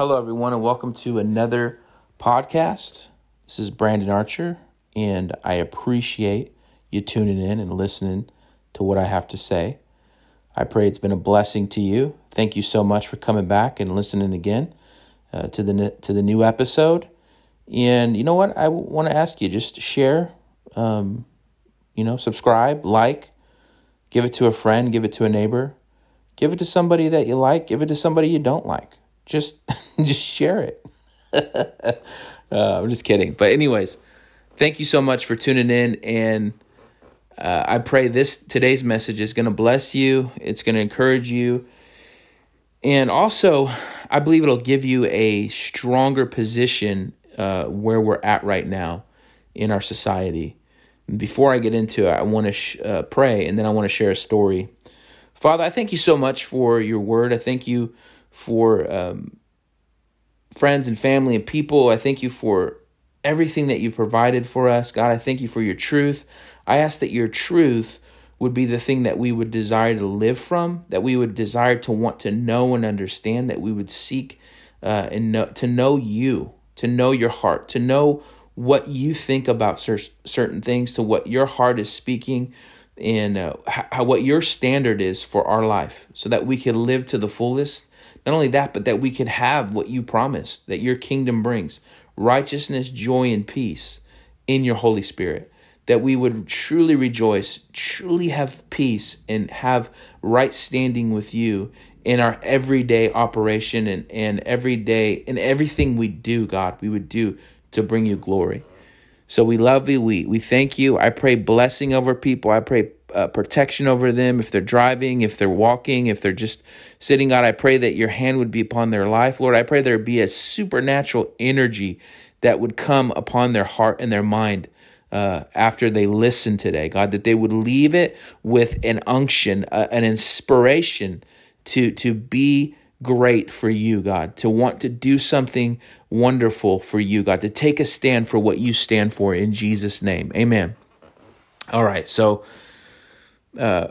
Hello, everyone, and welcome to another podcast. This is Brandon Archer, and I appreciate you tuning in and listening to what I have to say. I pray it's been a blessing to you. Thank you so much for coming back and listening again uh, to the to the new episode. And you know what? I want to ask you just share, um, you know, subscribe, like, give it to a friend, give it to a neighbor, give it to somebody that you like, give it to somebody you don't like just just share it. uh, I'm just kidding. But anyways, thank you so much for tuning in and uh, I pray this today's message is going to bless you. It's going to encourage you. And also, I believe it'll give you a stronger position uh, where we're at right now in our society. Before I get into it, I want to sh- uh, pray and then I want to share a story. Father, I thank you so much for your word. I thank you for um, friends and family and people. I thank you for everything that you provided for us. God, I thank you for your truth. I ask that your truth would be the thing that we would desire to live from, that we would desire to want to know and understand, that we would seek uh, and know, to know you, to know your heart, to know what you think about cer- certain things, to what your heart is speaking, and uh, how, what your standard is for our life, so that we can live to the fullest not only that, but that we could have what you promised, that your kingdom brings righteousness, joy, and peace in your Holy Spirit. That we would truly rejoice, truly have peace, and have right standing with you in our everyday operation and, and every day in everything we do, God, we would do to bring you glory. So we love you. We, we thank you. I pray blessing over people. I pray uh, protection over them if they're driving, if they're walking, if they're just sitting. God, I pray that your hand would be upon their life. Lord, I pray there be a supernatural energy that would come upon their heart and their mind uh, after they listen today. God, that they would leave it with an unction, uh, an inspiration to to be great for you, God, to want to do something wonderful for you, God, to take a stand for what you stand for in Jesus' name. Amen. All right, so uh,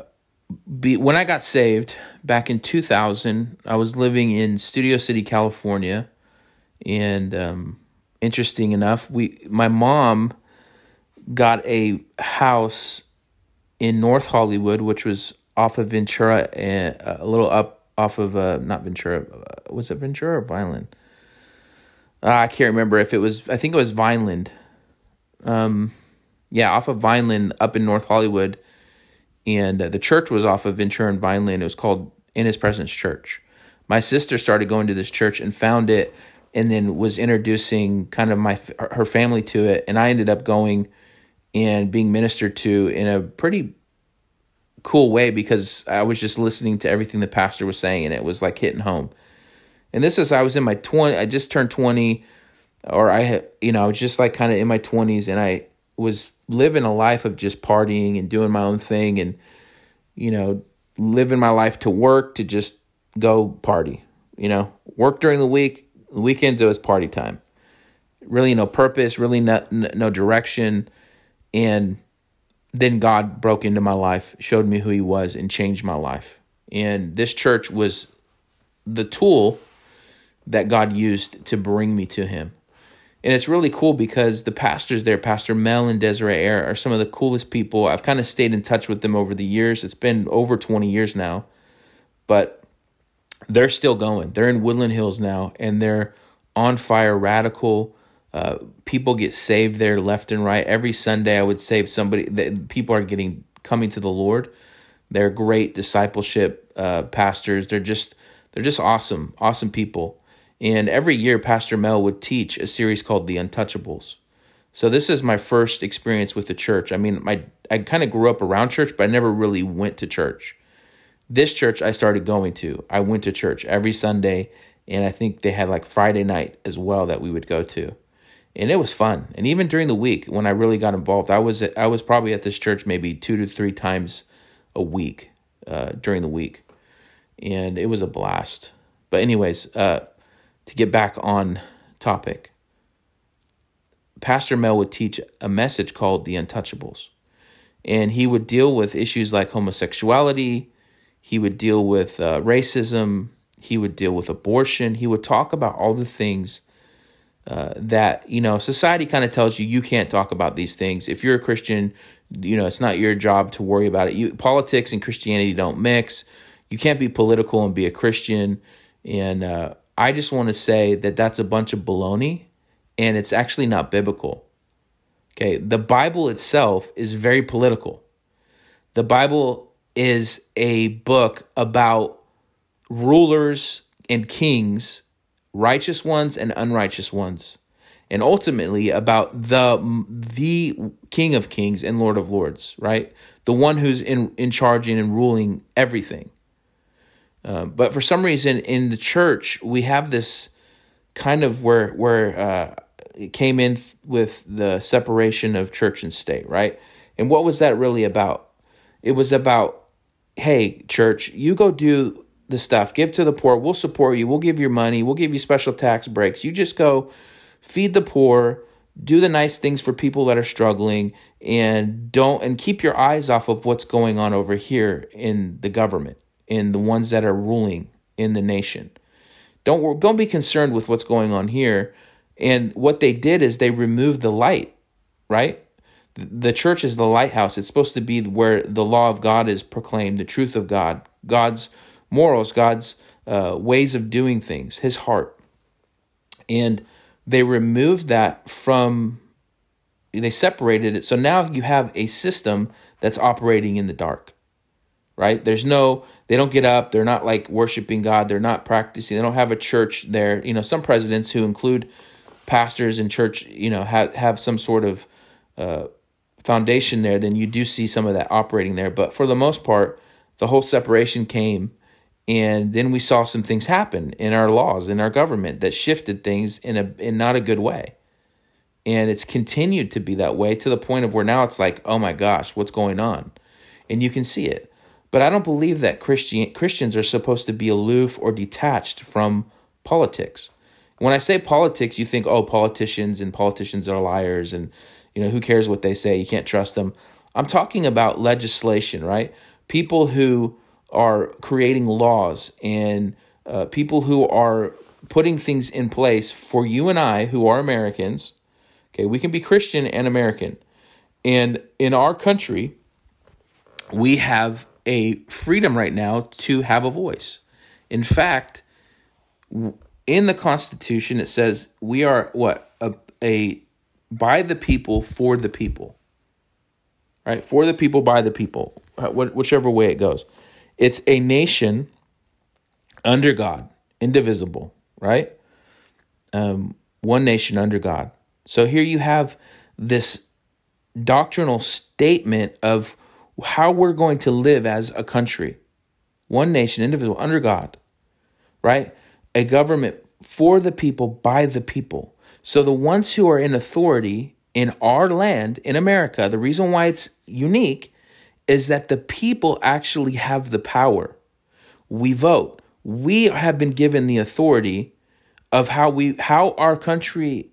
be, when I got saved back in 2000, I was living in Studio City, California, and um, interesting enough, we my mom got a house in North Hollywood, which was off of Ventura and uh, a little up off of uh, not Ventura, uh, was it Ventura or Vineland? Uh, I can't remember if it was. I think it was Vineland. Um, yeah, off of Vineland up in North Hollywood and uh, the church was off of Ventura and Vineland. It was called In His Presence Church. My sister started going to this church and found it, and then was introducing kind of my her family to it, and I ended up going and being ministered to in a pretty cool way because I was just listening to everything the pastor was saying, and it was like hitting home. And this is I was in my twenty, I just turned twenty, or I had you know I was just like kind of in my twenties, and I was living a life of just partying and doing my own thing and you know living my life to work to just go party you know? Work during the week the weekends it was party time. Really no purpose really no, no direction. And then god broke into my life showed me who he was and changed my life. And this church was the tool that god used to bring me to him and it's really cool because the pastors there, Pastor Mel and Desiree Ayres, are some of the coolest people. I've kind of stayed in touch with them over the years. It's been over 20 years now, but they're still going. They're in Woodland Hills now, and they're on fire, radical. Uh, people get saved there left and right. Every Sunday, I would say somebody that people are getting coming to the Lord. They're great discipleship uh, pastors. They're just they're just awesome, awesome people. And every year, Pastor Mel would teach a series called The Untouchables. So this is my first experience with the church. I mean, my I kind of grew up around church, but I never really went to church. This church I started going to. I went to church every Sunday, and I think they had like Friday night as well that we would go to. And it was fun. And even during the week when I really got involved, I was I was probably at this church maybe 2 to 3 times a week uh, during the week. And it was a blast. But anyways, uh, to get back on topic, Pastor Mel would teach a message called The Untouchables. And he would deal with issues like homosexuality, he would deal with uh, racism, He would deal with abortion. He would talk about all the things uh, that you know society kind of tells you you can't talk about these things. If you're a Christian, you know it's not your job to worry about it. You, politics and Christianity don't mix. You can't be political and be a Christian. And uh, I just want to say that that's a bunch of baloney, and it's actually not biblical. Okay, the Bible itself is very political. The Bible is a book about rulers and kings, righteous ones and unrighteous ones, and ultimately about the the King of Kings and Lord of Lords, right? The one who's in in charge and ruling everything. Uh, but for some reason in the church we have this kind of where where uh, it came in with the separation of church and state, right? And what was that really about? It was about, hey, church, you go do the stuff, give to the poor, we'll support you, we'll give you money, we'll give you special tax breaks. You just go feed the poor, do the nice things for people that are struggling, and don't and keep your eyes off of what's going on over here in the government, in the ones that are ruling in the nation. Don't don't be concerned with what's going on here. And what they did is they removed the light, right? The church is the lighthouse. It's supposed to be where the law of God is proclaimed, the truth of God, God's morals, God's uh, ways of doing things, His heart. And they removed that from, they separated it. So now you have a system that's operating in the dark, right? There's no, they don't get up. They're not like worshiping God. They're not practicing. They don't have a church there. You know, some presidents who include pastors and church, you know, have, have some sort of uh, foundation there, then you do see some of that operating there. But for the most part, the whole separation came and then we saw some things happen in our laws in our government that shifted things in a in not a good way and it's continued to be that way to the point of where now it's like oh my gosh what's going on and you can see it but i don't believe that christian christians are supposed to be aloof or detached from politics when i say politics you think oh politicians and politicians are liars and you know who cares what they say you can't trust them i'm talking about legislation right people who are creating laws and uh, people who are putting things in place for you and I who are Americans. Okay, we can be Christian and American. And in our country, we have a freedom right now to have a voice. In fact, in the Constitution, it says we are what? A, a by the people, for the people. Right? For the people, by the people, whichever way it goes. It's a nation under God, indivisible, right? Um, one nation under God. So here you have this doctrinal statement of how we're going to live as a country. One nation, individual, under God, right? A government for the people, by the people. So the ones who are in authority in our land, in America, the reason why it's unique is that the people actually have the power. We vote. We have been given the authority of how we how our country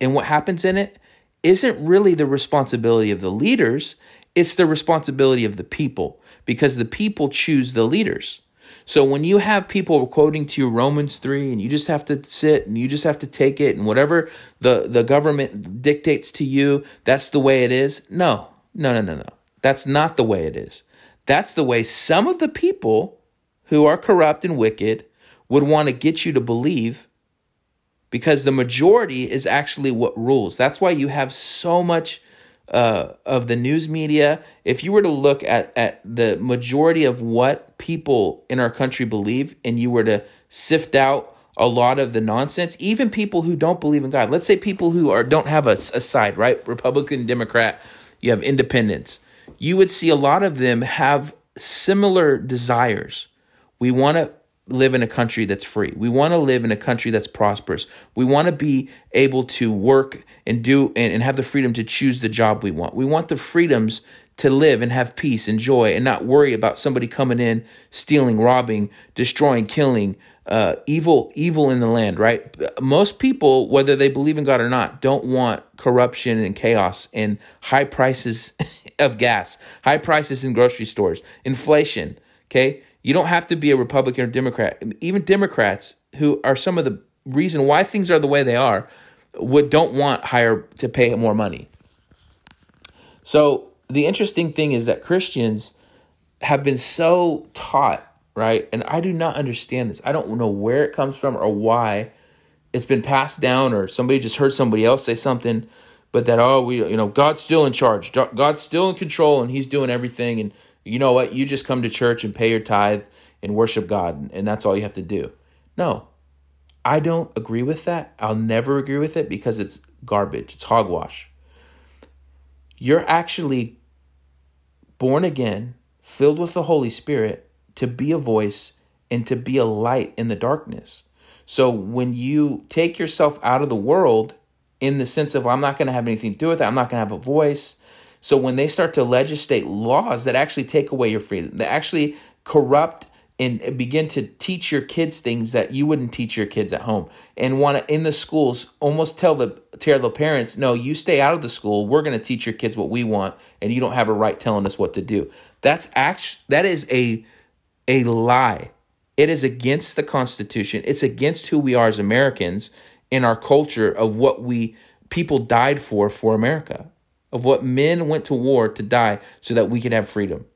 and what happens in it isn't really the responsibility of the leaders, it's the responsibility of the people because the people choose the leaders. So when you have people quoting to you Romans 3 and you just have to sit and you just have to take it and whatever the, the government dictates to you, that's the way it is. No, no, no, no, no. That's not the way it is. That's the way some of the people who are corrupt and wicked would want to get you to believe because the majority is actually what rules. That's why you have so much uh, of the news media. If you were to look at, at the majority of what people in our country believe and you were to sift out a lot of the nonsense, even people who don't believe in God, let's say people who are don't have a, a side, right? Republican, Democrat, you have independents you would see a lot of them have similar desires. We want to live in a country that's free. We want to live in a country that's prosperous. We want to be able to work and do and, and have the freedom to choose the job we want. We want the freedoms to live and have peace and joy and not worry about somebody coming in, stealing, robbing, destroying, killing, uh, evil, evil in the land, right? Most people, whether they believe in God or not, don't want corruption and chaos and high prices of gas, high prices in grocery stores, inflation. Okay, You don't have to be a Republican or Democrat. Even Democrats, who are some of the reason why things are the way they are, would don't want higher to pay more money. So the interesting thing is that Christians have been so taught, right? And I do not understand this. I don't know where it comes from or why it's been passed down or somebody just heard somebody else say something, but that oh we you know God's still in charge. God's still in control and he's doing everything and you know what? You just come to church and pay your tithe and worship God and that's all you have to do. No. I don't agree with that. I'll never agree with it because it's garbage. It's hogwash. You're actually born again, filled with the Holy Spirit to be a voice and to be a light in the darkness. So when you take yourself out of the world in the sense of I'm not going to have anything to do with it, I'm not going to have a voice. So when they start to legislate laws that actually take away your freedom, that actually corrupt and begin to teach your kids things that you wouldn't teach your kids at home and want to in the schools almost tell the tell the parents no you stay out of the school. We're going to teach your kids what we want and you don't have a right telling us what to do. That's act that is a a lie. It is against the Constitution. It's against who we are as Americans in our culture of what we people died for for America, of what men went to war to die so that we could have freedom.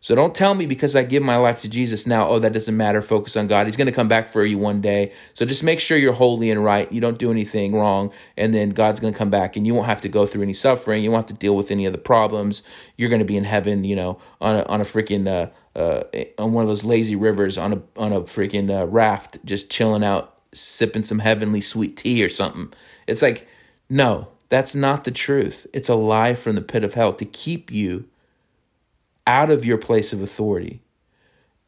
So don't tell me because I give my life to Jesus now, oh, that doesn't matter. Focus on God. He's going to come back for you one day. So just make sure you're holy and right. You don't do anything wrong. And then God's going to come back and you won't have to go through any suffering. You won't have to deal with any of the problems. You're going to be in heaven, you know, on a, on a freaking, uh, uh, on one of those lazy rivers on a on a freaking uh, raft, just chilling out, sipping some heavenly sweet tea or something. It's like, no, that's not the truth. It's a lie from the pit of hell to keep you out of your place of authority.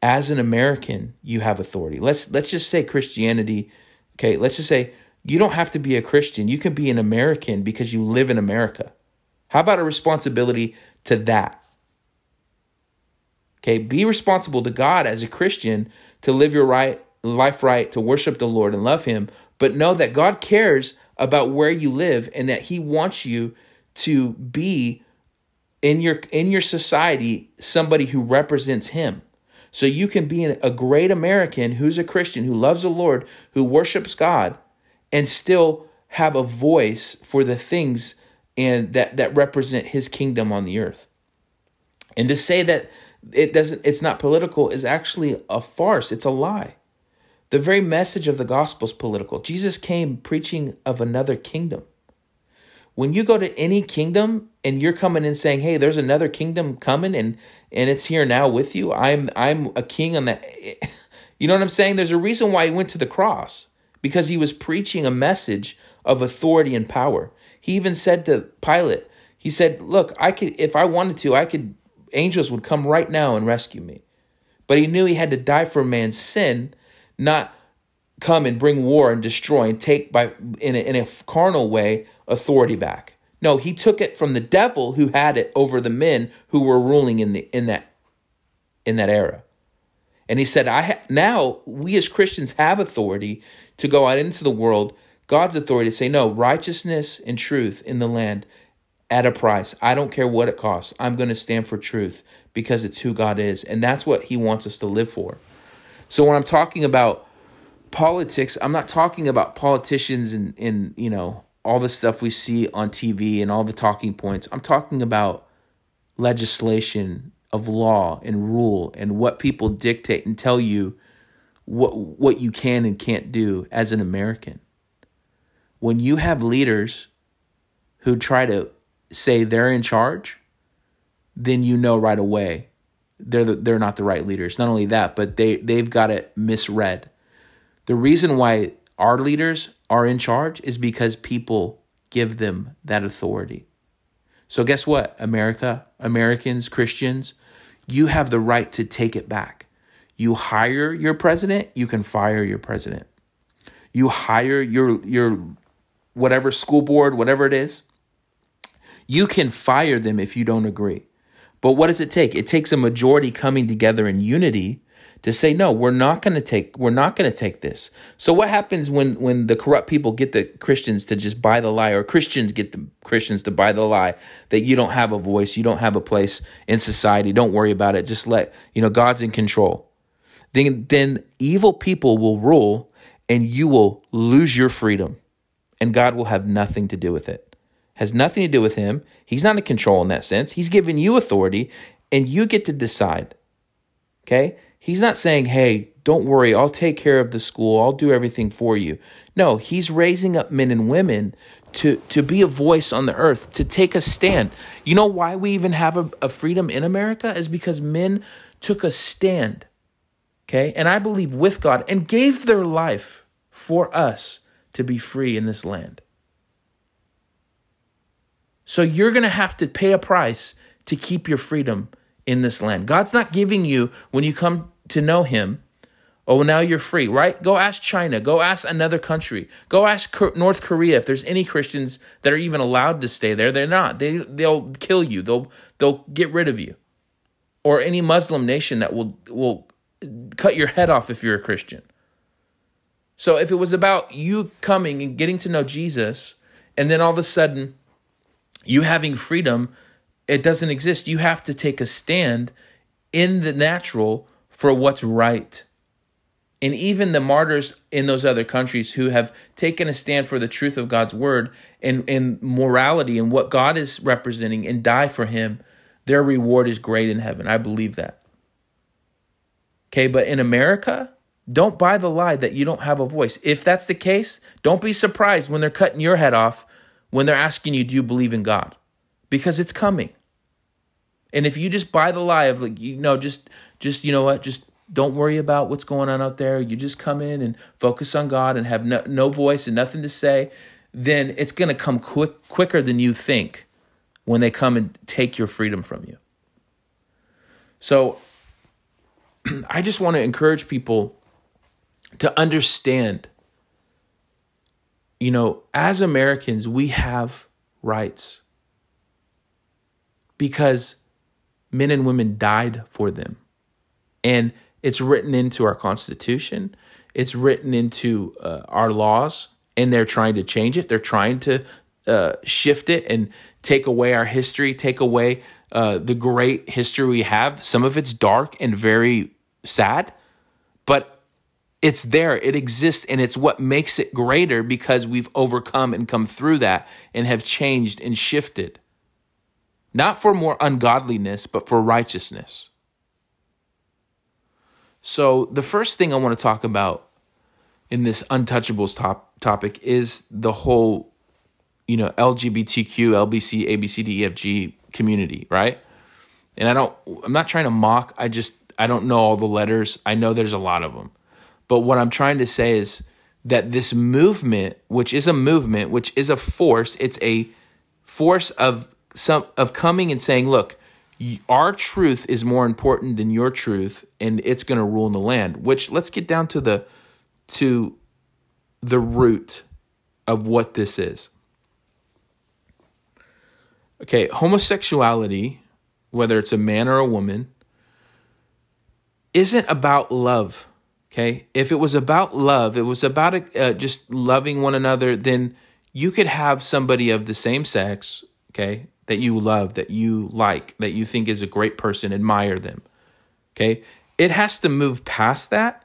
As an American, you have authority. Let's let's just say Christianity. Okay, let's just say you don't have to be a Christian. You can be an American because you live in America. How about a responsibility to that? Okay, be responsible to God as a Christian to live your right life right, to worship the Lord and love him, but know that God cares about where you live and that he wants you to be in your in your society somebody who represents him. So you can be a great American who's a Christian, who loves the Lord, who worships God and still have a voice for the things and that that represent his kingdom on the earth. And to say that it doesn't it's not political is actually a farce it's a lie the very message of the gospel is political. Jesus came preaching of another kingdom. When you go to any kingdom and you're coming and saying hey there's another kingdom coming and and it's here now with you i'm i'm a king on that you know what i'm saying? There's a reason why he went to the cross because he was preaching a message of authority and power. He even said to pilate he said look i could if i wanted to i could angels would come right now and rescue me. But he knew he had to die for man's sin, not come and bring war and destroy and take by in a, in a carnal way authority back. No, he took it from the devil who had it over the men who were ruling in the in that in that era. And he said, "I ha- now we as Christians have authority to go out into the world, God's authority to say no, righteousness and truth in the land at a price. I don't care what it costs. I'm going to stand for truth because it's who God is. And that's what He wants us to live for. So when I'm talking about politics, I'm not talking about politicians and, and you know, all the stuff we see on TV and all the talking points. I'm talking about legislation of law and rule and what people dictate and tell you what what you can and can't do as an American. When you have leaders who try to say they're in charge, then you know right away they're the, they're not the right leaders. Not only that, but they they've got it misread. The reason why our leaders are in charge is because people give them that authority. So guess what? America, Americans, Christians, you have the right to take it back. You hire your president, you can fire your president. You hire your your whatever school board, whatever it is, you can fire them if you don't agree. But what does it take? It takes a majority coming together in unity to say no we're not going to take we're not going to take this so what happens when when the corrupt people get the christians to just buy the lie or christians get the christians to buy the lie that you don't have a voice you don't have a place in society don't worry about it just let you know god's in control then then evil people will rule and you will lose your freedom and God will have nothing to do with it. Has nothing to do with him. He's not in control in that sense. He's given you authority and you get to decide. Okay? He's not saying, "Hey, don't worry, I'll take care of the school. I'll do everything for you." No, he's raising up men and women to to be a voice on the earth, to take a stand. You know why we even have a, a freedom in America is because men took a stand okay, and I believe with God, and gave their life for us to be free in this land. So you're going to have to pay a price to keep your freedom in this land. God's not giving you when you come to know Him. Oh, now you're free, right? Go ask China. Go ask another country. Go ask North Korea if there's any Christians that are even allowed to stay there. They're not. They they'll kill you. They'll they'll get rid of you. Or any Muslim nation that will will cut your head off if you're a Christian. So if it was about you coming and getting to know Jesus, and then all of a sudden you having freedom, it doesn't exist. You have to take a stand in the natural for what's right. And even the martyrs in those other countries who have taken a stand for the truth of God's word and, and morality and what God is representing and die for him, their reward is great in heaven. I believe that. Okay, but in America, don't buy the lie that you don't have a voice. If that's the case, don't be surprised when they're cutting your head off when they're asking you, Do you believe in God? Because it's coming. And if you just buy the lie of like, you know, just, just, you know what, just don't worry about what's going on out there. You just come in and focus on God and have no, no voice and nothing to say, then it's going to come quick, quicker than you think when they come and take your freedom from you. So I just want to encourage people to understand you know, as Americans, we have rights because men and women died for them. And it's written into our Constitution, it's written into uh, our laws, and they're trying to change it. They're trying to uh, shift it and take away our history, take away uh, the great history we have. Some of it's dark and very sad, but it's there, it exists, and it's what makes it greater because we've overcome and come through that and have changed and shifted. Not for more ungodliness, but for righteousness. So, the first thing I want to talk about in this untouchables top, topic is the whole, you know, LGBTQ, LBC, ABCDEFG community, right? And I don't, I'm not trying to mock. I just I don't know all the letters. I know there's a lot of them. But what I'm trying to say is that this movement, which is a movement, which is a force, it's a force of some of coming and saying, look, our truth is more important than your truth and it's going to rule in the land which let's get down to the to the root of what this is okay homosexuality whether it's a man or a woman isn't about love. Okay. If it was about love, it was about uh, just loving one another, then you could have somebody of the same sex, okay, that you love, that you like, that you think is a great person, admire them. Okay. It has to move past that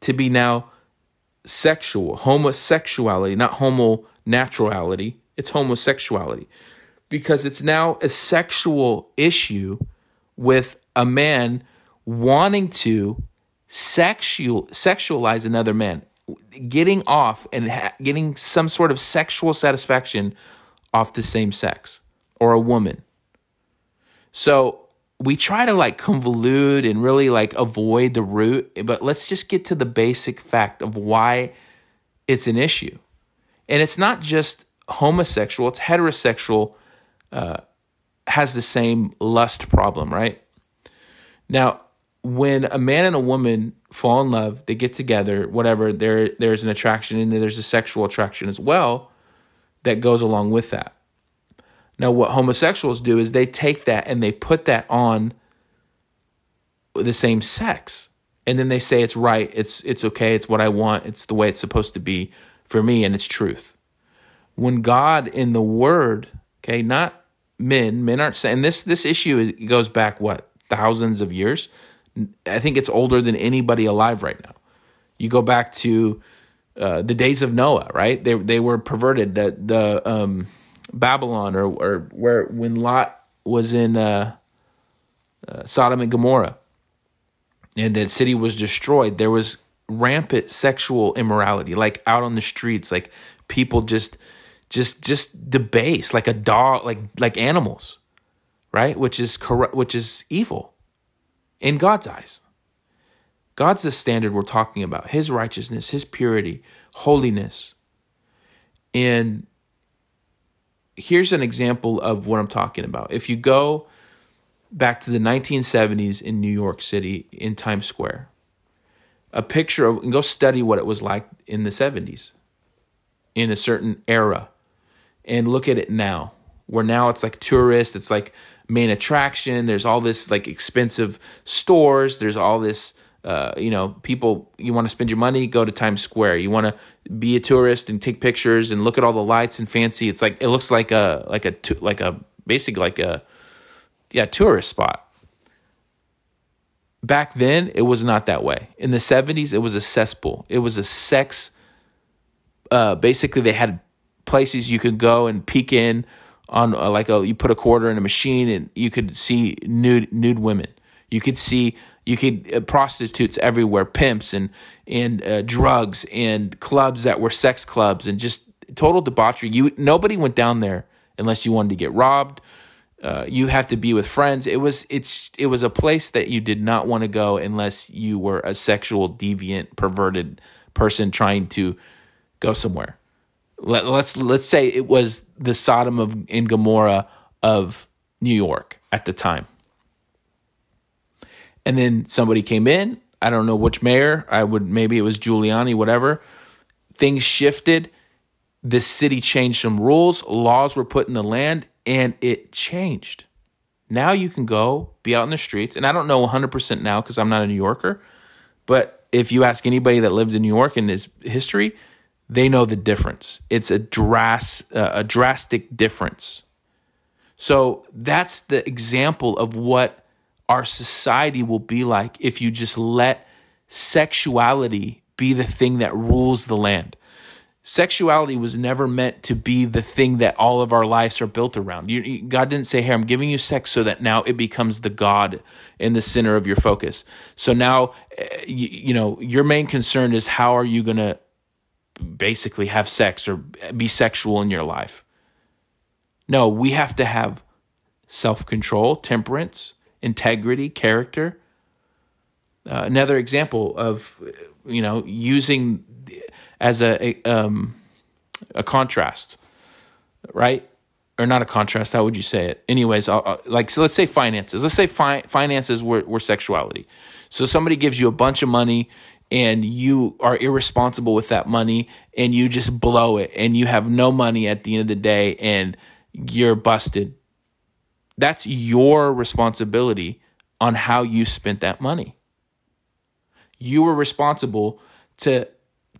to be now sexual, homosexuality, not homo naturality. It's homosexuality because it's now a sexual issue with a man wanting to sexual sexualize another man, getting off and ha- getting some sort of sexual satisfaction off the same sex or a woman. So we try to like convolute and really like avoid the root, but let's just get to the basic fact of why it's an issue. And it's not just homosexual, it's heterosexual uh, has the same lust problem, right? Now, when a man and a woman fall in love, they get together, whatever, there there's an attraction and there's a sexual attraction as well that goes along with that. Now, what homosexuals do is they take that and they put that on the same sex. And then they say it's right, it's it's okay, it's what I want, it's the way it's supposed to be for me, and it's truth. When God in the Word, okay, not men, men aren't saying this this issue goes back what thousands of years I think it's older than anybody alive right now. You go back to uh, the days of Noah, right? They they were perverted. The the um, Babylon or or where when Lot was in uh, uh, Sodom and Gomorrah, and that city was destroyed. There was rampant sexual immorality, like out on the streets, like people just just just debase, like a dog, like like animals, right? Which is corrupt, which is evil in God's eyes. God's the standard we're talking about His righteousness, His purity, holiness. And here's an example of what I'm talking about. If you go back to the 1970s in New York City in Times Square, a picture of, and go study what it was like in the 70s in a certain era and look at it now, where now it's like tourist, it's like main attraction. There's all this like expensive stores, there's all this uh, you know, people, you want to spend your money, go to Times Square. You want to be a tourist and take pictures and look at all the lights and fancy. It's like it looks like a like a like a basically like a yeah tourist spot. Back then, it was not that way. In the seventies, it was a cesspool. It was a sex. Uh, basically, they had places you could go and peek in on uh, like a you put a quarter in a machine and you could see nude nude women. You could see you could uh, prostitutes everywhere, pimps and and uh, drugs and clubs that were sex clubs and just total debauchery. You nobody went down there unless you wanted to get robbed. Uh, you have to be with friends. It was it's it was a place that you did not want to go unless you were a sexual deviant, perverted person trying to go somewhere. Let, let's let's say it was the Sodom of in Gomorrah of New York at the time. And then somebody came in. I don't know which mayor. I would maybe it was Giuliani, whatever. Things shifted. The city changed some rules. Laws were put in the land, and it changed. Now you can go be out in the streets, and I don't know 100% now because I'm not a New Yorker. But if you ask anybody that lives in New York and is history, they know the difference. It's a dras- uh, a drastic difference. So that's the example of what our society will be like if you just let sexuality be the thing that rules the land. Sexuality was never meant to be the thing that all of our lives are built around. You, God didn't say, Here, I'm giving you sex so that now it becomes the God in the center of your focus. So now, eh, you, you know, your main concern is how are you going to basically have sex or be sexual in your life? No, we have to have self control, temperance, integrity, character. Uh, another example of you know using as a, a um a contrast, right? Or not a contrast. How would you say it? Anyways, I'll, I'll, like so. Let's say finances. Let's say fi- finances were, were sexuality. So somebody gives you a bunch of money and you are irresponsible with that money and you just blow it and you have no money at the end of the day and you're busted that's your responsibility on how you spent that money. You were responsible to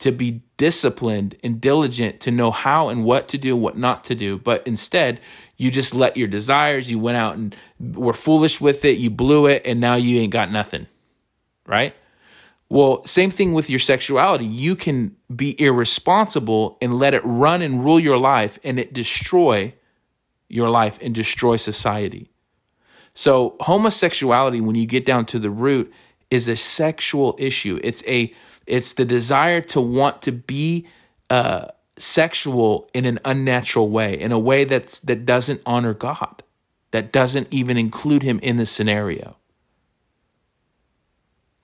to be disciplined and diligent to know how and what to do, what not to do. But instead, you just let your desires, you went out and were foolish with it, you blew it, and now you ain't got nothing. Right? Well, same thing with your sexuality. You can be irresponsible and let it run and rule your life and it destroy your life and destroy society. So, homosexuality, when you get down to the root, is a sexual issue. It's a it's the desire to want to be uh, sexual in an unnatural way, in a way that's that doesn't honor God, that doesn't even include Him in the scenario.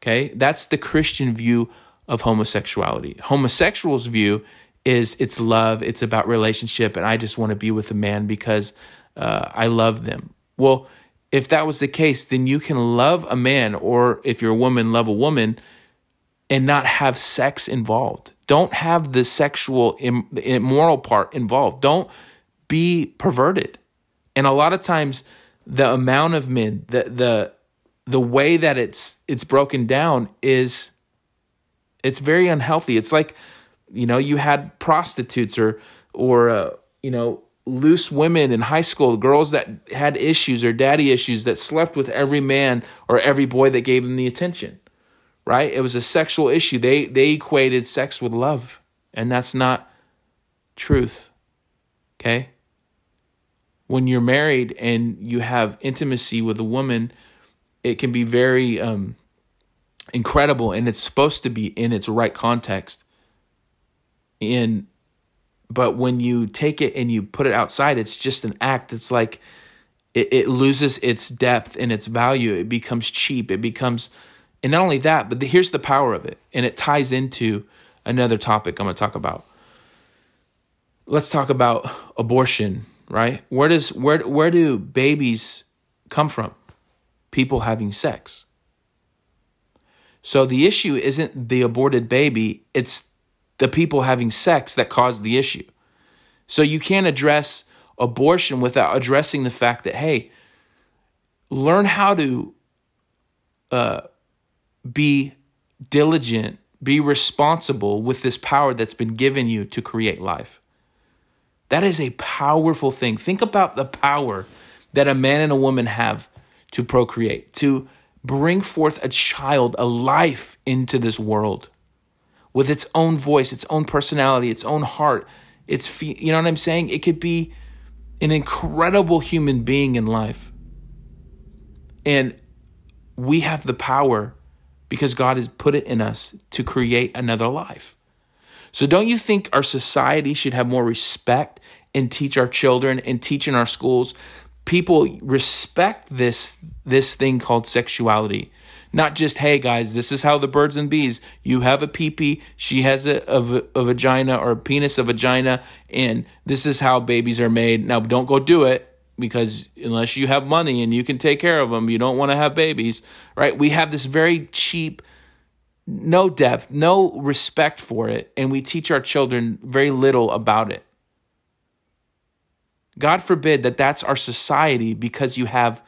Okay, that's the Christian view of homosexuality. Homosexuals' view is it's love, it's about relationship, and I just want to be with a man because uh, I love them. Well, if that was the case, then you can love a man, or if you're a woman, love a woman, and not have sex involved. Don't have the sexual, immoral part involved. Don't be perverted. And a lot of times, the amount of men, the the the way that it's it's broken down is it's very unhealthy. It's like you know, you had prostitutes or or uh, you know loose women in high school, girls that had issues or daddy issues that slept with every man or every boy that gave them the attention. Right? It was a sexual issue. They they equated sex with love, and that's not truth. Okay? When you're married and you have intimacy with a woman, it can be very um, incredible and it's supposed to be in its right context. And but when you take it and you put it outside, it's just an act. It's like it, it loses its depth and its value. It becomes cheap. It becomes, and not only that, but the, here's the power of it, and it ties into another topic I'm going to talk about. Let's talk about abortion, right? Where does where where do babies come from? People having sex. So the issue isn't the aborted baby, it's the people having sex that caused the issue. So you can't address abortion without addressing the fact that, hey, learn how to uh, be diligent, be responsible with this power that's been given you to create life. That is a powerful thing. Think about the power that a man and a woman have to procreate, to bring forth a child, a life into this world with its own voice, its own personality, its own heart. It's you know what I'm saying? It could be an incredible human being in life. And we have the power because God has put it in us to create another life. So don't you think our society should have more respect and teach our children and teach in our schools people respect this this thing called sexuality not just, hey guys, this is how the birds and bees, you have a peepee, she has a, a, a vagina or a penis, a vagina, and this is how babies are made. Now, don't go do it because unless you have money and you can take care of them, you don't want to have babies, right? We have this very cheap, no depth, no respect for it, and we teach our children very little about it. God forbid that that's our society because you have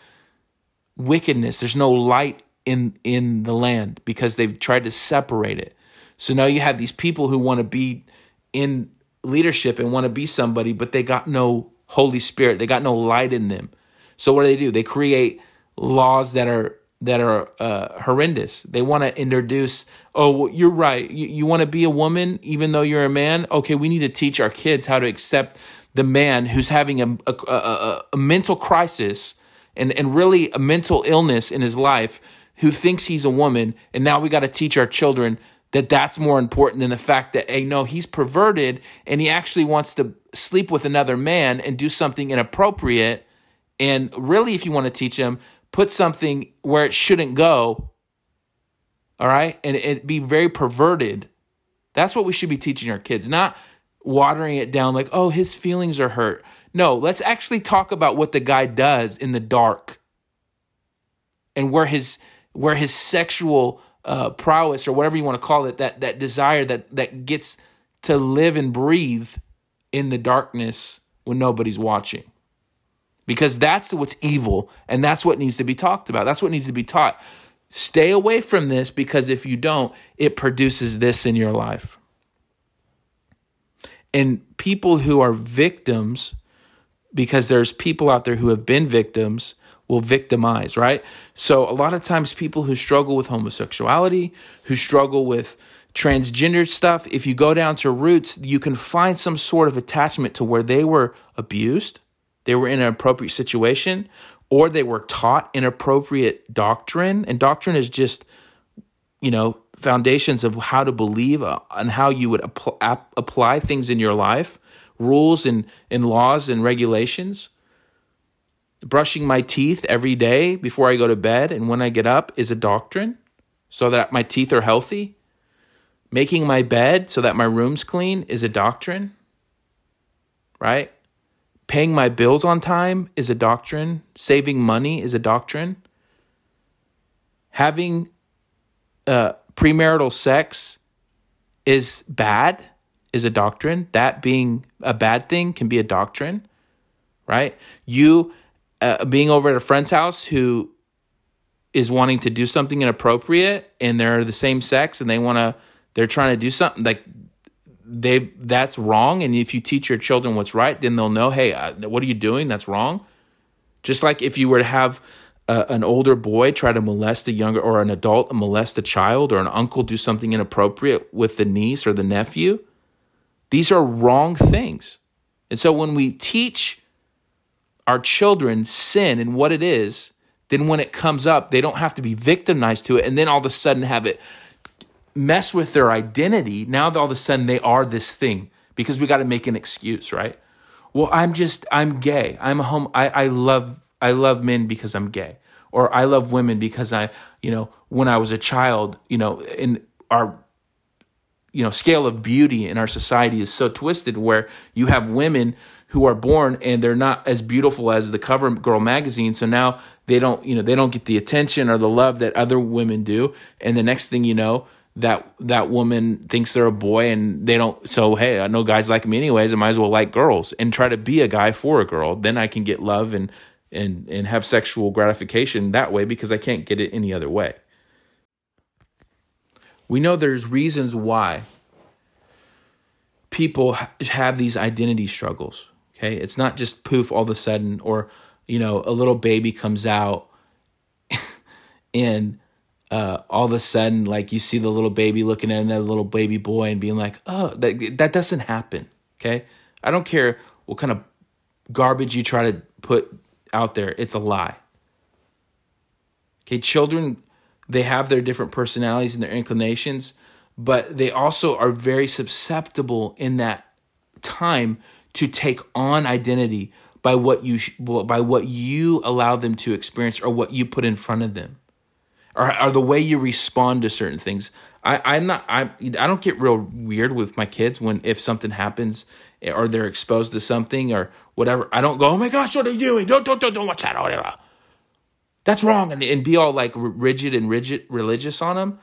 wickedness. There's no light in in the land because they've tried to separate it. So now you have these people who want to be in leadership and want to be somebody, but they got no Holy Spirit. They got no light in them. So what do they do? They create laws that are that are uh, horrendous. They want to introduce. Oh, well, you're right. You, you want to be a woman even though you're a man. Okay, we need to teach our kids how to accept the man who's having a, a, a, a mental crisis and, and really a mental illness in his life who thinks he's a woman, and now we got to teach our children that that's more important than the fact that hey no he's perverted and he actually wants to sleep with another man and do something inappropriate. And really if you want to teach him put something where it shouldn't go all right? And it be very perverted. That's what we should be teaching our kids not watering it down like oh his feelings are hurt no let's actually talk about what the guy does in the dark and where his where his sexual uh, prowess or whatever you want to call it, that that desire that that gets to live and breathe in the darkness when nobody's watching. Because that's what's evil and that's what needs to be talked about. That's what needs to be taught. Stay away from this because if you don't, it produces this in your life. And people who are victims, because there's people out there who have been victims, will victimize, right? So a lot of times people who struggle with homosexuality, who struggle with transgender stuff, if you go down to roots, you can find some sort of attachment to where they were abused, they were in an appropriate situation, or they were taught inappropriate doctrine. And doctrine is just, you know, foundations of how to believe uh, and how you would apply things in your life, rules and, and laws and regulations brushing my teeth every day before I go to bed and when I get up is a doctrine so that my teeth are healthy. Making my bed so that my room's clean is a doctrine, right? Paying my bills on time is a doctrine. Saving money is a doctrine. Having uh, premarital sex is bad, is a doctrine. That being a bad thing can be a doctrine, right? You uh, being over at a friend's house who is wanting to do something inappropriate and they're the same sex and they want to they're trying to do something like they that's wrong and if you teach your children what's right then they'll know hey uh, what are you doing that's wrong just like if you were to have uh, an older boy try to molest a younger or an adult molest a child or an uncle do something inappropriate with the niece or the nephew these are wrong things. And so when we teach our children sin and what it is then when it comes up they don't have to be victimized to it and then all of a sudden have it mess with their identity. Now all of a sudden they are this thing because we got to make an excuse right? Well i'm just i'm gay. I'm a home I, I love I love men because I'm gay, or I love women because I, you know, when I was a child, you know, in our you know scale of beauty in our society is so twisted where you have women who are born and they're not as beautiful as the cover girl magazine. So now they don't you know they don't get the attention or the love that other women do. And the next thing you know that that woman thinks they're a boy and they don't so hey i know guys like me anyways i might as well like girls and try to be a guy for a girl. Then i can get love and and and have sexual gratification that way because I can't get it any other way. We know there's reasons why people have these identity struggles. Okay, it's not just poof all of a sudden, or you know, a little baby comes out and uh, all of a sudden, like you see the little baby looking at another little baby boy and being like, "Oh, that that doesn't happen." Okay, I don't care what kind of garbage you try to put out there, it's a lie. Okay, children, they have their different personalities and their inclinations, but they also are very susceptible in that time to take on identity by what you by what you allow them to experience or what you put in front of them or, or the way you respond to certain things I, i'm not I, I don't get real weird with my kids when if something happens eh, or they're exposed to something or whatever, I don't go, oh my gosh, what are you doing? Don't, don't, don't, don't watch that. That's wrong. And, and be all like rigid and rigid religious on them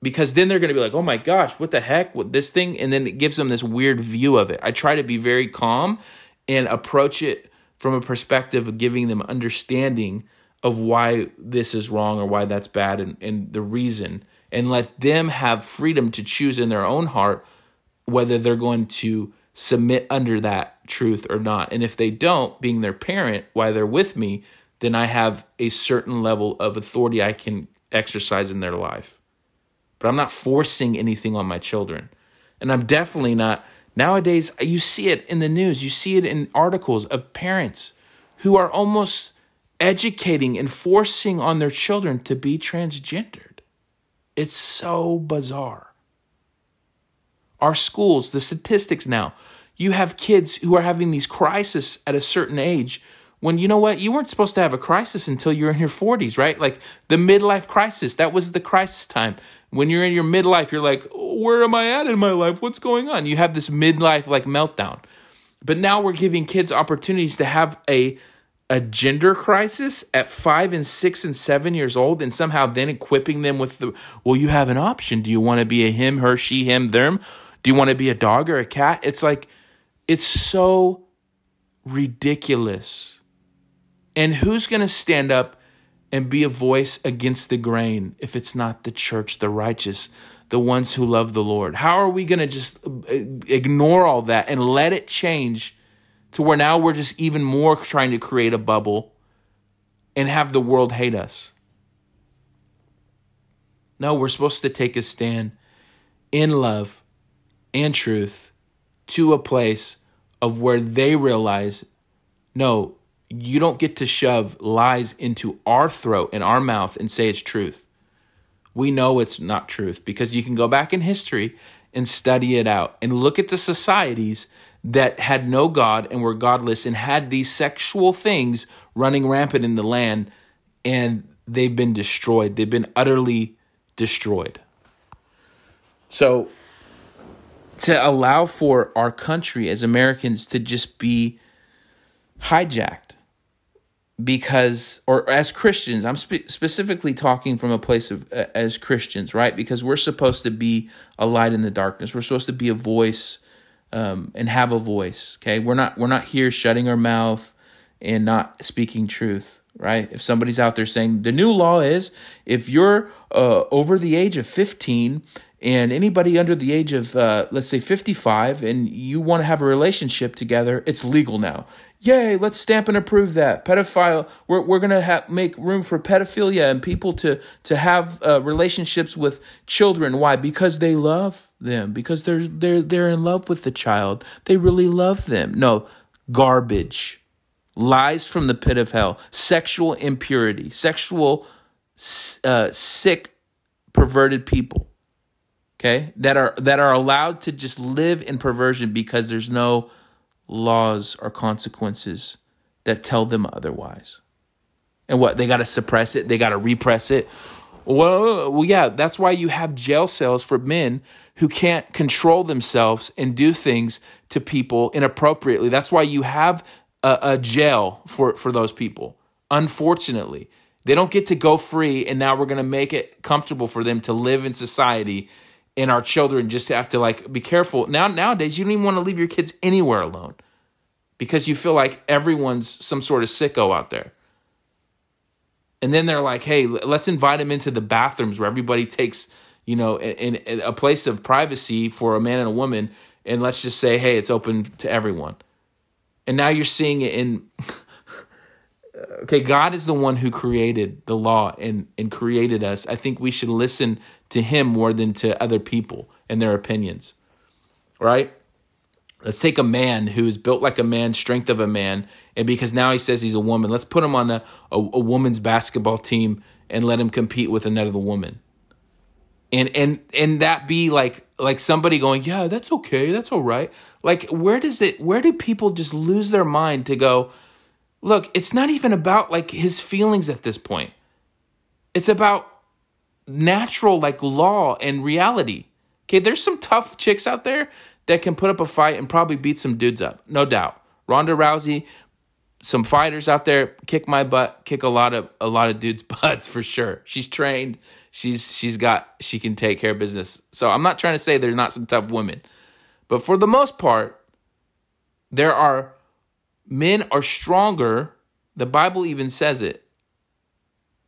because then they're going to be like, oh my gosh, what the heck with this thing? And then it gives them this weird view of it. I try to be very calm and approach it from a perspective of giving them understanding of why this is wrong or why that's bad and, and the reason and let them have freedom to choose in their own heart whether they're going to submit under that truth or not. And if they don't, being their parent while they're with me, then I have a certain level of authority I can exercise in their life. But I'm not forcing anything on my children. And I'm definitely not. Nowadays, you see it in the news, you see it in articles of parents who are almost educating and forcing on their children to be transgendered. It's so bizarre. Our schools, the statistics now, you have kids who are having these crises at a certain age when you know what you weren't supposed to have a crisis until you're in your 40s right? Like the midlife crisis that was the crisis time. When you're in your midlife you're like where am i at in my life? What's going on? You have this midlife like meltdown. But now we're giving kids opportunities to have a a gender crisis at five and six and seven years old and somehow then equipping them with the well you have an option. Do you want to be a him her she him them? Do you want to be a dog or a cat? It's like it's so ridiculous. And who's going to stand up and be a voice against the grain if it's not the church, the righteous, the ones who love the Lord? How are we going to just uh, ignore all that and let it change to where now we're just even more trying to create a bubble and have the world hate us? No, we're supposed to take a stand in love and truth to a place of where they realize no, you don't get to shove lies into our throat and our mouth and say it's truth. We know it's not truth because you can go back in history and study it out and look at the societies that had no God and were godless and had these sexual things running rampant in the land and they've been destroyed. They've been utterly destroyed. So to allow for our country as Americans to just be hijacked because or as Christians I'm spe- specifically talking from a place of uh, as Christians right? Because we're supposed to be a light in the darkness. We're supposed to be a voice um, and have a voice okay? We're not we're not here shutting our mouth and not speaking truth right? If somebody's out there saying the new law is if you're uh, over the age of 15 and anybody under the age of uh, let's say 55 and you want to have a relationship together it's legal now. Yay let's stamp and approve that. Pedophile we're, we're going to have make room for pedophilia and people to to have uh, relationships with children. Why? Because they love them. Because they're they're they're in love with the child. They really love them. No garbage. Lies from the pit of hell. Sexual impurity. Sexual uh, sick perverted people okay that are that are allowed to just live in perversion because there's no laws or consequences that tell them otherwise. And what they got to suppress it? They got to repress it? Well, well yeah that's why you have jail cells for men who can't control themselves and do things to people inappropriately. That's why you have a, a jail for for those people unfortunately. They don't get to go free and now we're going to make it comfortable for them to live in society and our children just have to like be careful. Now nowadays you don't even want to leave your kids anywhere alone because you feel like everyone's some sort of sicko out there. And then they're like, "Hey, let's invite them into the bathrooms where everybody takes, you know, in, in a place of privacy for a man and a woman, and let's just say, hey, it's open to everyone." And now you're seeing it in okay, God is the one who created the law and, and created us. I think we should listen to him more than to other people and their opinions. Right? Let's take a man who is built like a man, strength of a man, and because now he says he's a woman, let's put him on a, a, a woman's basketball team and let him compete with another woman. And and and that be like like somebody going, Yeah, that's okay, that's all right. Like where does it where do people just lose their mind to go, look, it's not even about like his feelings at this point. It's about natural like law and reality. Okay, there's some tough chicks out there that can put up a fight and probably beat some dudes up, no doubt. Ronda Rousey, some fighters out there kick my butt, kick a lot of a lot of dudes' butts for sure. She's trained. She's she's got she can take care of business. So I'm not trying to say there's not some tough women. But for the most part, there are men are stronger. The Bible even says it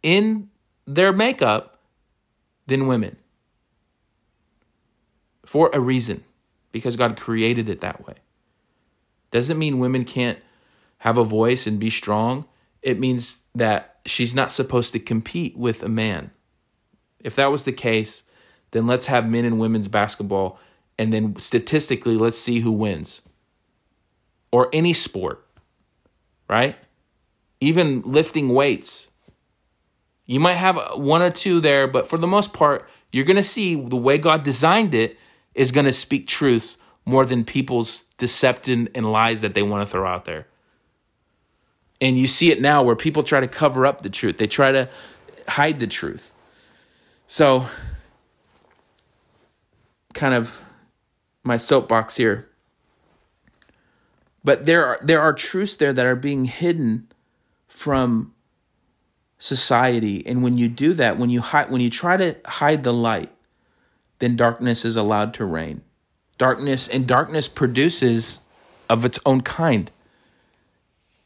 in their makeup than women for a reason because God created it that way. Doesn't mean women can't have a voice and be strong. It means that she's not supposed to compete with a man. If that was the case, then let's have men and women's basketball and then statistically let's see who wins. Or any sport, right? Even lifting weights. You might have one or two there, but for the most part, you're going to see the way God designed it is going to speak truth more than people's deception and lies that they want to throw out there. And you see it now where people try to cover up the truth, they try to hide the truth. So, kind of my soapbox here. But there are there are truths there that are being hidden from society. And when you do that, when you hide, when you try to hide the light, then darkness is allowed to reign. Darkness and darkness produces of its own kind.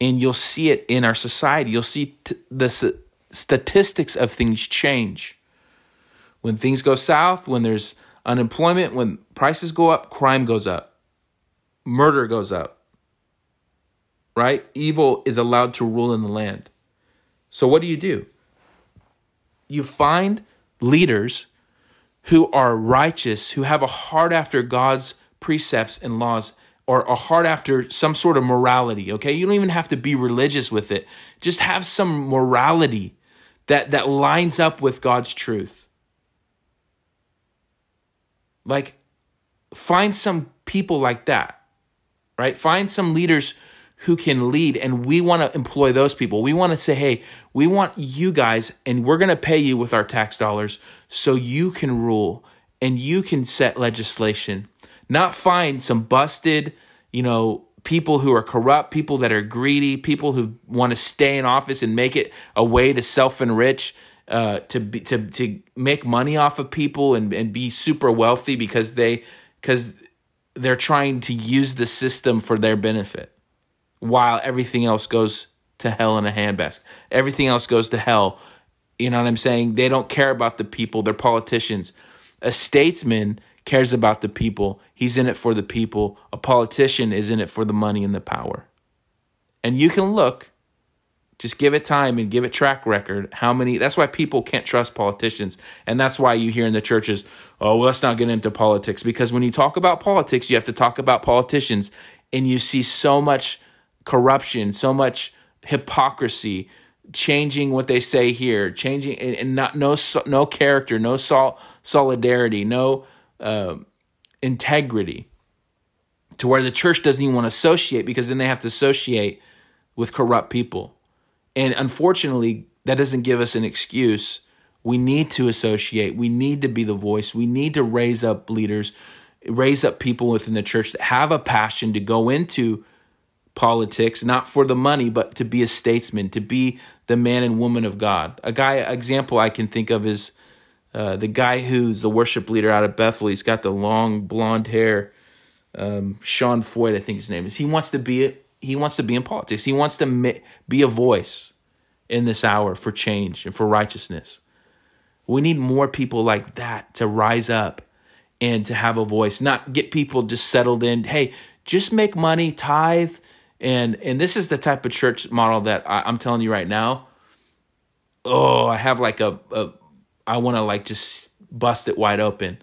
And you'll see it in our society. You'll see t- the s- statistics of things change. When things go south, when there's unemployment, when prices go up, crime goes up, murder goes up, right? Evil is allowed to rule in the land. So what do you do? You find leaders who are righteous, who have a heart after God's precepts and laws, or a heart after some sort of morality, okay? You don't even have to be religious with it. Just have some morality that, that lines up with God's truth. Like, find some people like that, right? Find some leaders who can lead and we want to employ those people. We want to say, "Hey, we want you guys and we're going to pay you with our tax dollars so you can rule and you can set legislation." Not find some busted, you know, people who are corrupt, people that are greedy, people who want to stay in office and make it a way to self-enrich, uh, to be, to to make money off of people and and be super wealthy because they because they're trying to use the system for their benefit while everything else goes to hell in a handbasket. Everything else goes to hell. You know what I'm saying? They don't care about the people. They're politicians. A statesman cares about the people. He's in it for the people. A politician is in it for the money and the power. And you can look, just give it time and give it track record. How many? That's why people can't trust politicians. And that's why you hear in the churches, oh, well, let's not get into politics. Because when you talk about politics, you have to talk about politicians. And you see so much corruption, so much hypocrisy, changing what they say here, changing and not no no character, no sol- solidarity, no uh, integrity, to where the church doesn't even want to associate because then they have to associate with corrupt people, and unfortunately, that doesn't give us an excuse. We need to associate. We need to be the voice. We need to raise up leaders, raise up people within the church that have a passion to go into politics, not for the money, but to be a statesman, to be the man and woman of God. A guy example I can think of is uh, the guy who's the worship leader out of Bethel. He's got the long blonde hair. Um, Sean Feucht, I think his name is. He wants to be he wants to be in politics. He wants to be a voice in this hour for change and for righteousness. We need more people like that to rise up and to have a voice, not get people just settled in. Hey, just make money, tithe, and and this is the type of church model that I, am telling you right now. Oh, I have like a, a I want to like just bust it wide open.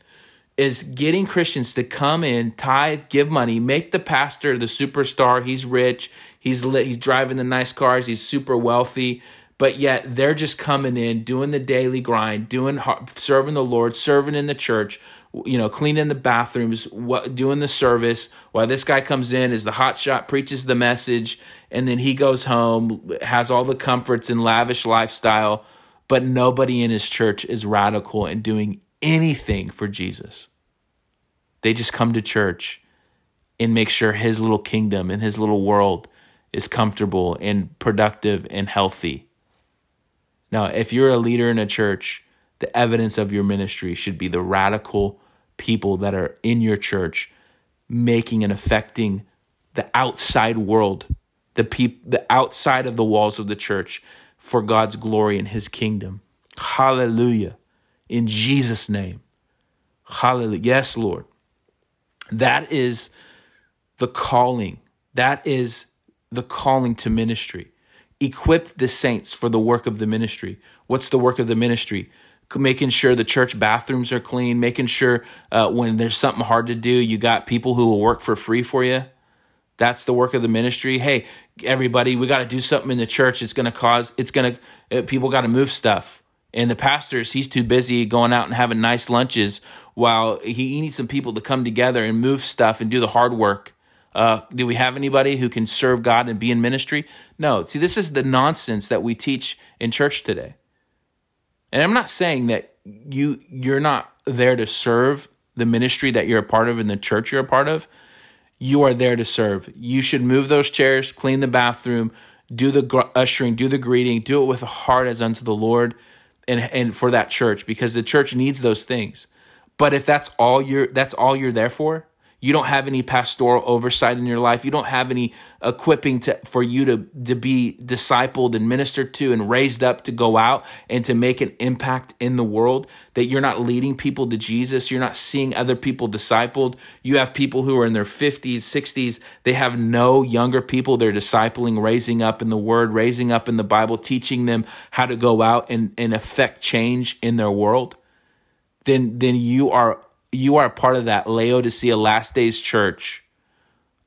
Is getting Christians to come in, tithe, give money, make the pastor the superstar. He's rich. He's lit, he's driving the nice cars. He's super wealthy but yet they're just coming in doing the daily grind doing serving the lord serving in the church you know, cleaning the bathrooms, what, doing the service, while this guy comes in as the hot shot, preaches the message, and then he goes home, has all the comforts and lavish lifestyle, but nobody in his church is radical and doing anything for Jesus. They just come to church and make sure his little kingdom and his little world is comfortable and productive and healthy. Now, if you're a leader in a church, the evidence of your ministry should be the radical people that are in your church making and affecting the outside world, the peop- the outside of the walls of the church for God's glory and his kingdom. Hallelujah. In Jesus name. Hallelujah. Yes, Lord. That is the calling. That is the calling to ministry. Equip the saints for the work of the ministry. What's the work of the ministry? Making sure the church bathrooms are clean, making sure uh, when there's something hard to do, you got people who will work for free for you. That's the work of the ministry. Hey, everybody, we got to do something in the church. It's going to cause, it's going to, uh, people got to move stuff. And the pastors, he's too busy going out and having nice lunches while he, he needs some people to come together and move stuff and do the hard work. Uh, do we have anybody who can serve God and be in ministry? No. See, this is the nonsense that we teach in church today. And I'm not saying that you you're not there to serve the ministry that you're a part of in the church you're a part of. You are there to serve. You should move those chairs, clean the bathroom, do the gr- ushering, do the greeting, do it with a heart as unto the Lord and and for that church because the church needs those things. But if that's all you're that's all you're there for, you don't have any pastoral oversight in your life. You don't have any equipping to, for you to, to be discipled and ministered to and raised up to go out and to make an impact in the world. That you're not leading people to Jesus. You're not seeing other people discipled. You have people who are in their 50s, 60s. They have no younger people they're discipling, raising up in the word, raising up in the Bible, teaching them how to go out and, and affect change in their world. Then, then you are you are part of that Laodicea last days church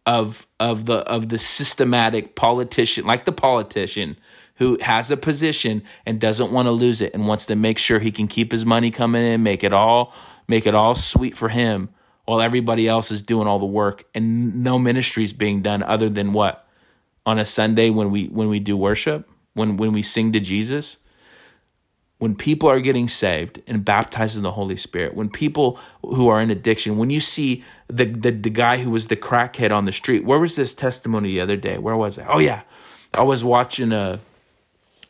of of the of the systematic politician, like the politician who has a position and doesn't want to lose it and wants to make sure he can keep his money coming in, make it all make it all sweet for him while everybody else is doing all the work and no ministry is being done other than what? On a Sunday when we when we do worship, when when we sing to Jesus when people are getting saved and baptized in the Holy Spirit, when people who are in addiction, when you see the, the, the guy who was the crackhead on the street, where was this testimony the other day? Where was it? Oh yeah, I was watching a uh,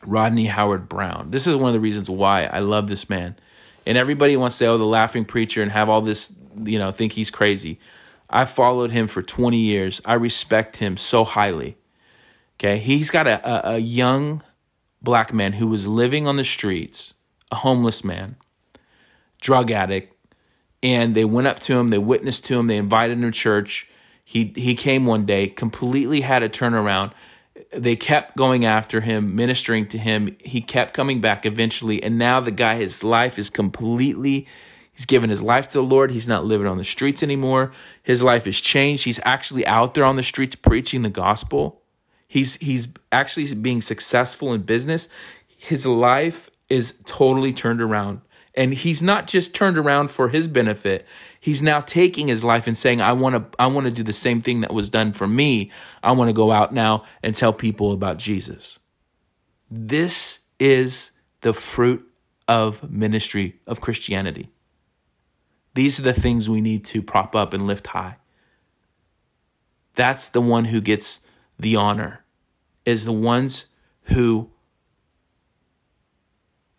Rodney Howard-Browne. This is one of the reasons why I love this man. And everybody wants to say, oh, the laughing preacher and have all this, you know, think he's crazy. I followed him for 20 years. I respect him so highly. Okay. He's got a, a, a young black man who was living on the streets, a homeless man, drug addict, and they went up to him, they witnessed to him, they invited him to church. He he came one day, completely had a turnaround. They kept going after him, ministering to him. He kept coming back eventually, and now the guy, his life is completely. He's given his life to the Lord. He's not living on the streets anymore. His life has changed. He's actually out there on the streets preaching the gospel. He's he's actually being successful in business. His life is totally turned around. And he's not just turned around for his benefit. He's now taking his life and saying, I want to I want to do the same thing that was done for me. I want to go out now and tell people about Jesus. This is the fruit of ministry of Christianity. These are the things we need to prop up and lift high. That's the one who gets the honor, is the ones who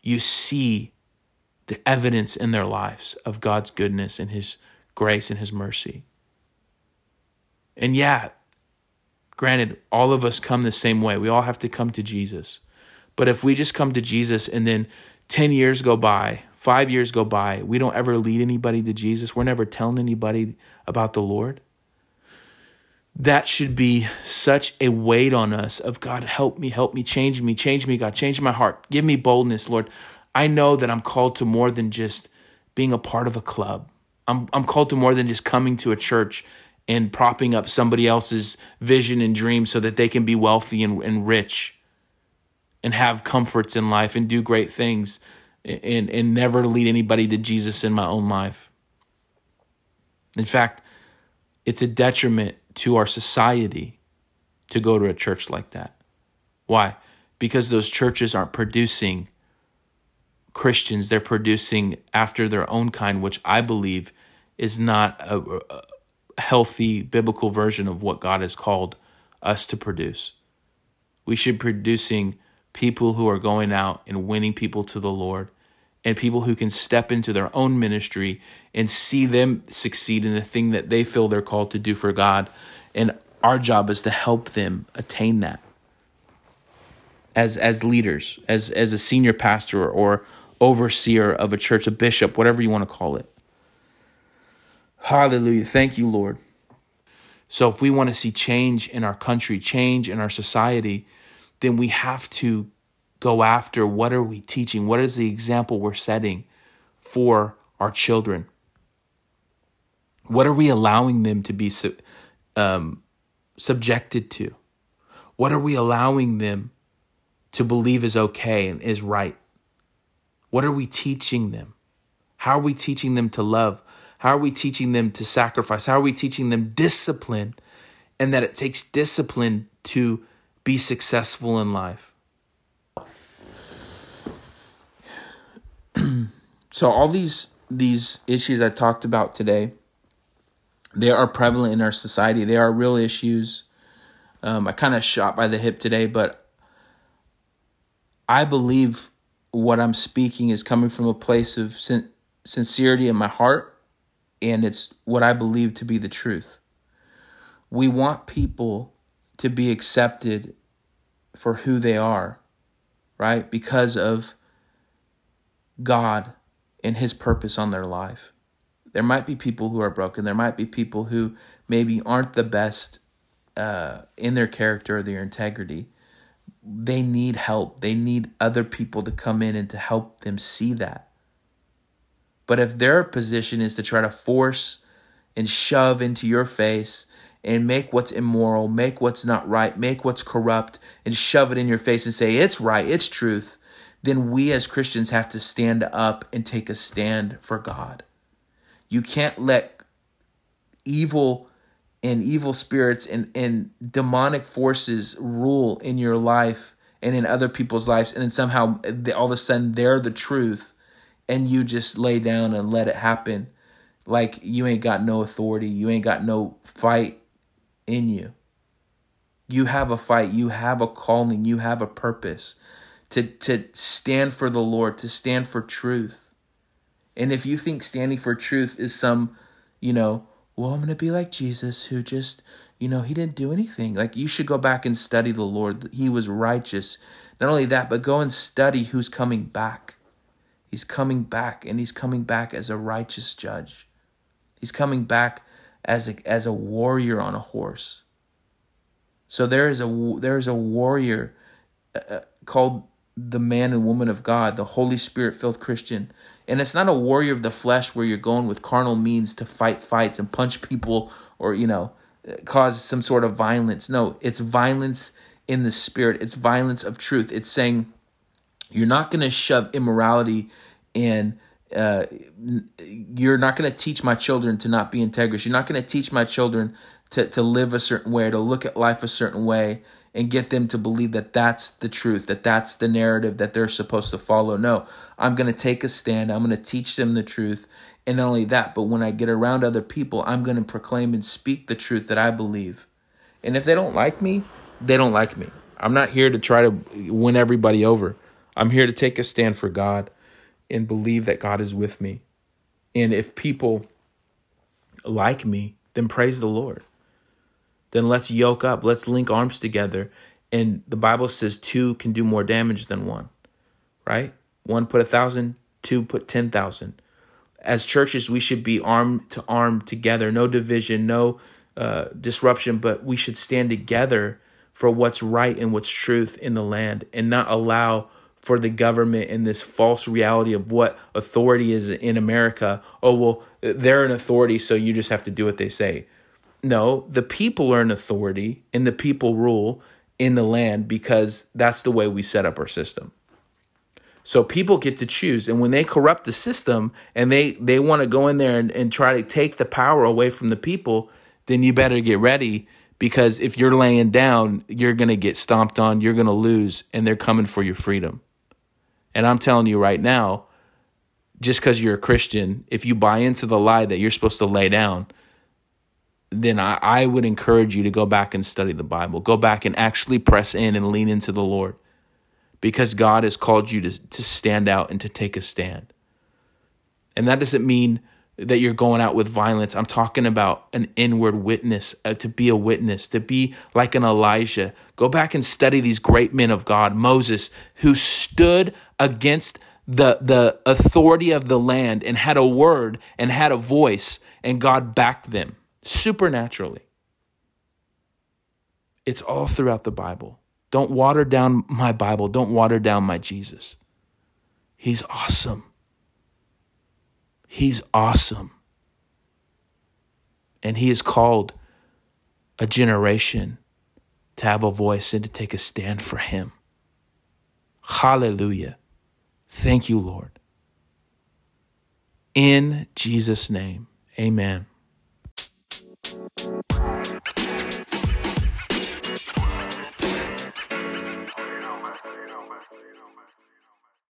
you see the evidence in their lives of God's goodness and His grace and His mercy. And yeah, granted, all of us come the same way. We all have to come to Jesus. But if we just come to Jesus and then 10 years go by, five years go by, we don't ever lead anybody to Jesus, we're never telling anybody about the Lord, that should be such a weight on us of God, help me, help me, change me, change me, God, change my heart. Give me boldness, Lord. I know that I'm called to more than just being a part of a club. I'm, I'm called to more than just coming to a church and propping up somebody else's vision and dream so that they can be wealthy and, and rich and have comforts in life and do great things and, and never lead anybody to Jesus in my own life. In fact, it's a detriment to our society to go to a church like that. Why? Because those churches aren't producing Christians, they're producing after their own kind, which I believe is not a, a healthy biblical version of what God has called us to produce. We should be producing people who are going out and winning people to the Lord and people who can step into their own ministry and see them succeed in the thing that they feel they're called to do for God. And our job is to help them attain that as as leaders, as as a senior pastor or overseer of a church, a bishop, whatever you want to call it. Hallelujah. Thank you, Lord. So, if we want to see change in our country, change in our society, then we have to go after what are we teaching? What is the example we're setting for our children? What are we allowing them to be um, subjected to? What are we allowing them to believe is okay and is right? What are we teaching them? How are we teaching them to love? How are we teaching them to sacrifice? How are we teaching them discipline? And that it takes discipline to be successful in life. so all these these issues I talked about today, they are prevalent in our society. They are real issues. Um, I kind of shot by the hip today, but I believe what I'm speaking is coming from a place of sin- sincerity in my heart, and it's what I believe to be the truth. We want people to be accepted for who they are, right? Because of God and His purpose on their life. There might be people who are broken. There might be people who maybe aren't the best uh, in their character or their integrity they need help. They need other people to come in and to help them see that. But if their position is to try to force and shove into your face and make what's immoral, make what's not right, make what's corrupt, and shove it in your face and say it's right, it's truth, then we as Christians have to stand up and take a stand for God. You can't let evil and evil spirits and, and demonic forces rule in your life and in other people's lives, and then somehow they, all of a sudden they're the truth, and you just lay down and let it happen, like you ain't got no authority, you ain't got no fight in you. You have a fight, you have a calling, you have a purpose to to stand for the Lord, to stand for truth. And if you think standing for truth is some, you know, well, I'm going to be like Jesus who just, you know, he didn't do anything. Like, you should go back and study the Lord. He was righteous. Not only that, but go and study who's coming back. He's coming back, and he's coming back as a righteous judge. He's coming back as a, as a warrior on a horse. So there is a there is a warrior uh, uh called the man and woman of God, the Holy Spirit filled Christian. And it's not a warrior of the flesh where you're going with carnal means to fight fights and punch people or, you know, cause some sort of violence. No, it's violence in the spirit, it's violence of truth. It's saying you're not going to shove immorality and uh, you're not going to teach my children to not be integrous. You're not going to teach my children to, to live a certain way, to look at life a certain way, and get them to believe that that's the truth, that that's the narrative that they're supposed to follow. No, I'm going to take a stand. I'm going to teach them the truth. And not only that, but when I get around other people, I'm going to proclaim and speak the truth that I believe. And if they don't like me, they don't like me. I'm not here to try to win everybody over. I'm here to take a stand for God and believe that God is with me. And if people like me, then praise the Lord then let's yoke up, let's link arms together. And the Bible says two can do more damage than one, right? One put a thousand, two put 10,000. As churches, we should be arm to arm together, no division, no uh, disruption, but we should stand together for what's right and what's truth in the land and not allow for the government and this false reality of what authority is in America. Oh, well, they're an authority, so you just have to do what they say. No, the people are in authority and the people rule in the land because that's the way we set up our system. So people get to choose. And when they corrupt the system and they, they want to go in there and, and try to take the power away from the people, then you better get ready because if you're laying down, you're going to get stomped on, you're going to lose, and they're coming for your freedom. And I'm telling you right now, just because you're a Christian, if you buy into the lie that you're supposed to lay down, then I, I would encourage you to go back and study the Bible. Go back and actually press in and lean into the Lord because God has called you to, to stand out and to take a stand. And that doesn't mean that you're going out with violence. I'm talking about an inward witness, uh, to be a witness, to be like an Elijah. Go back and study these great men of God, Moses, who stood against the, the authority of the land and had a word and had a voice, and God backed them supernaturally. It's all throughout the Bible. Don't water down my Bible. Don't water down my Jesus. He's awesome. He's awesome. And he has called a generation to have a voice and to take a stand for him. Hallelujah. Thank you, Lord. In Jesus' name, amen.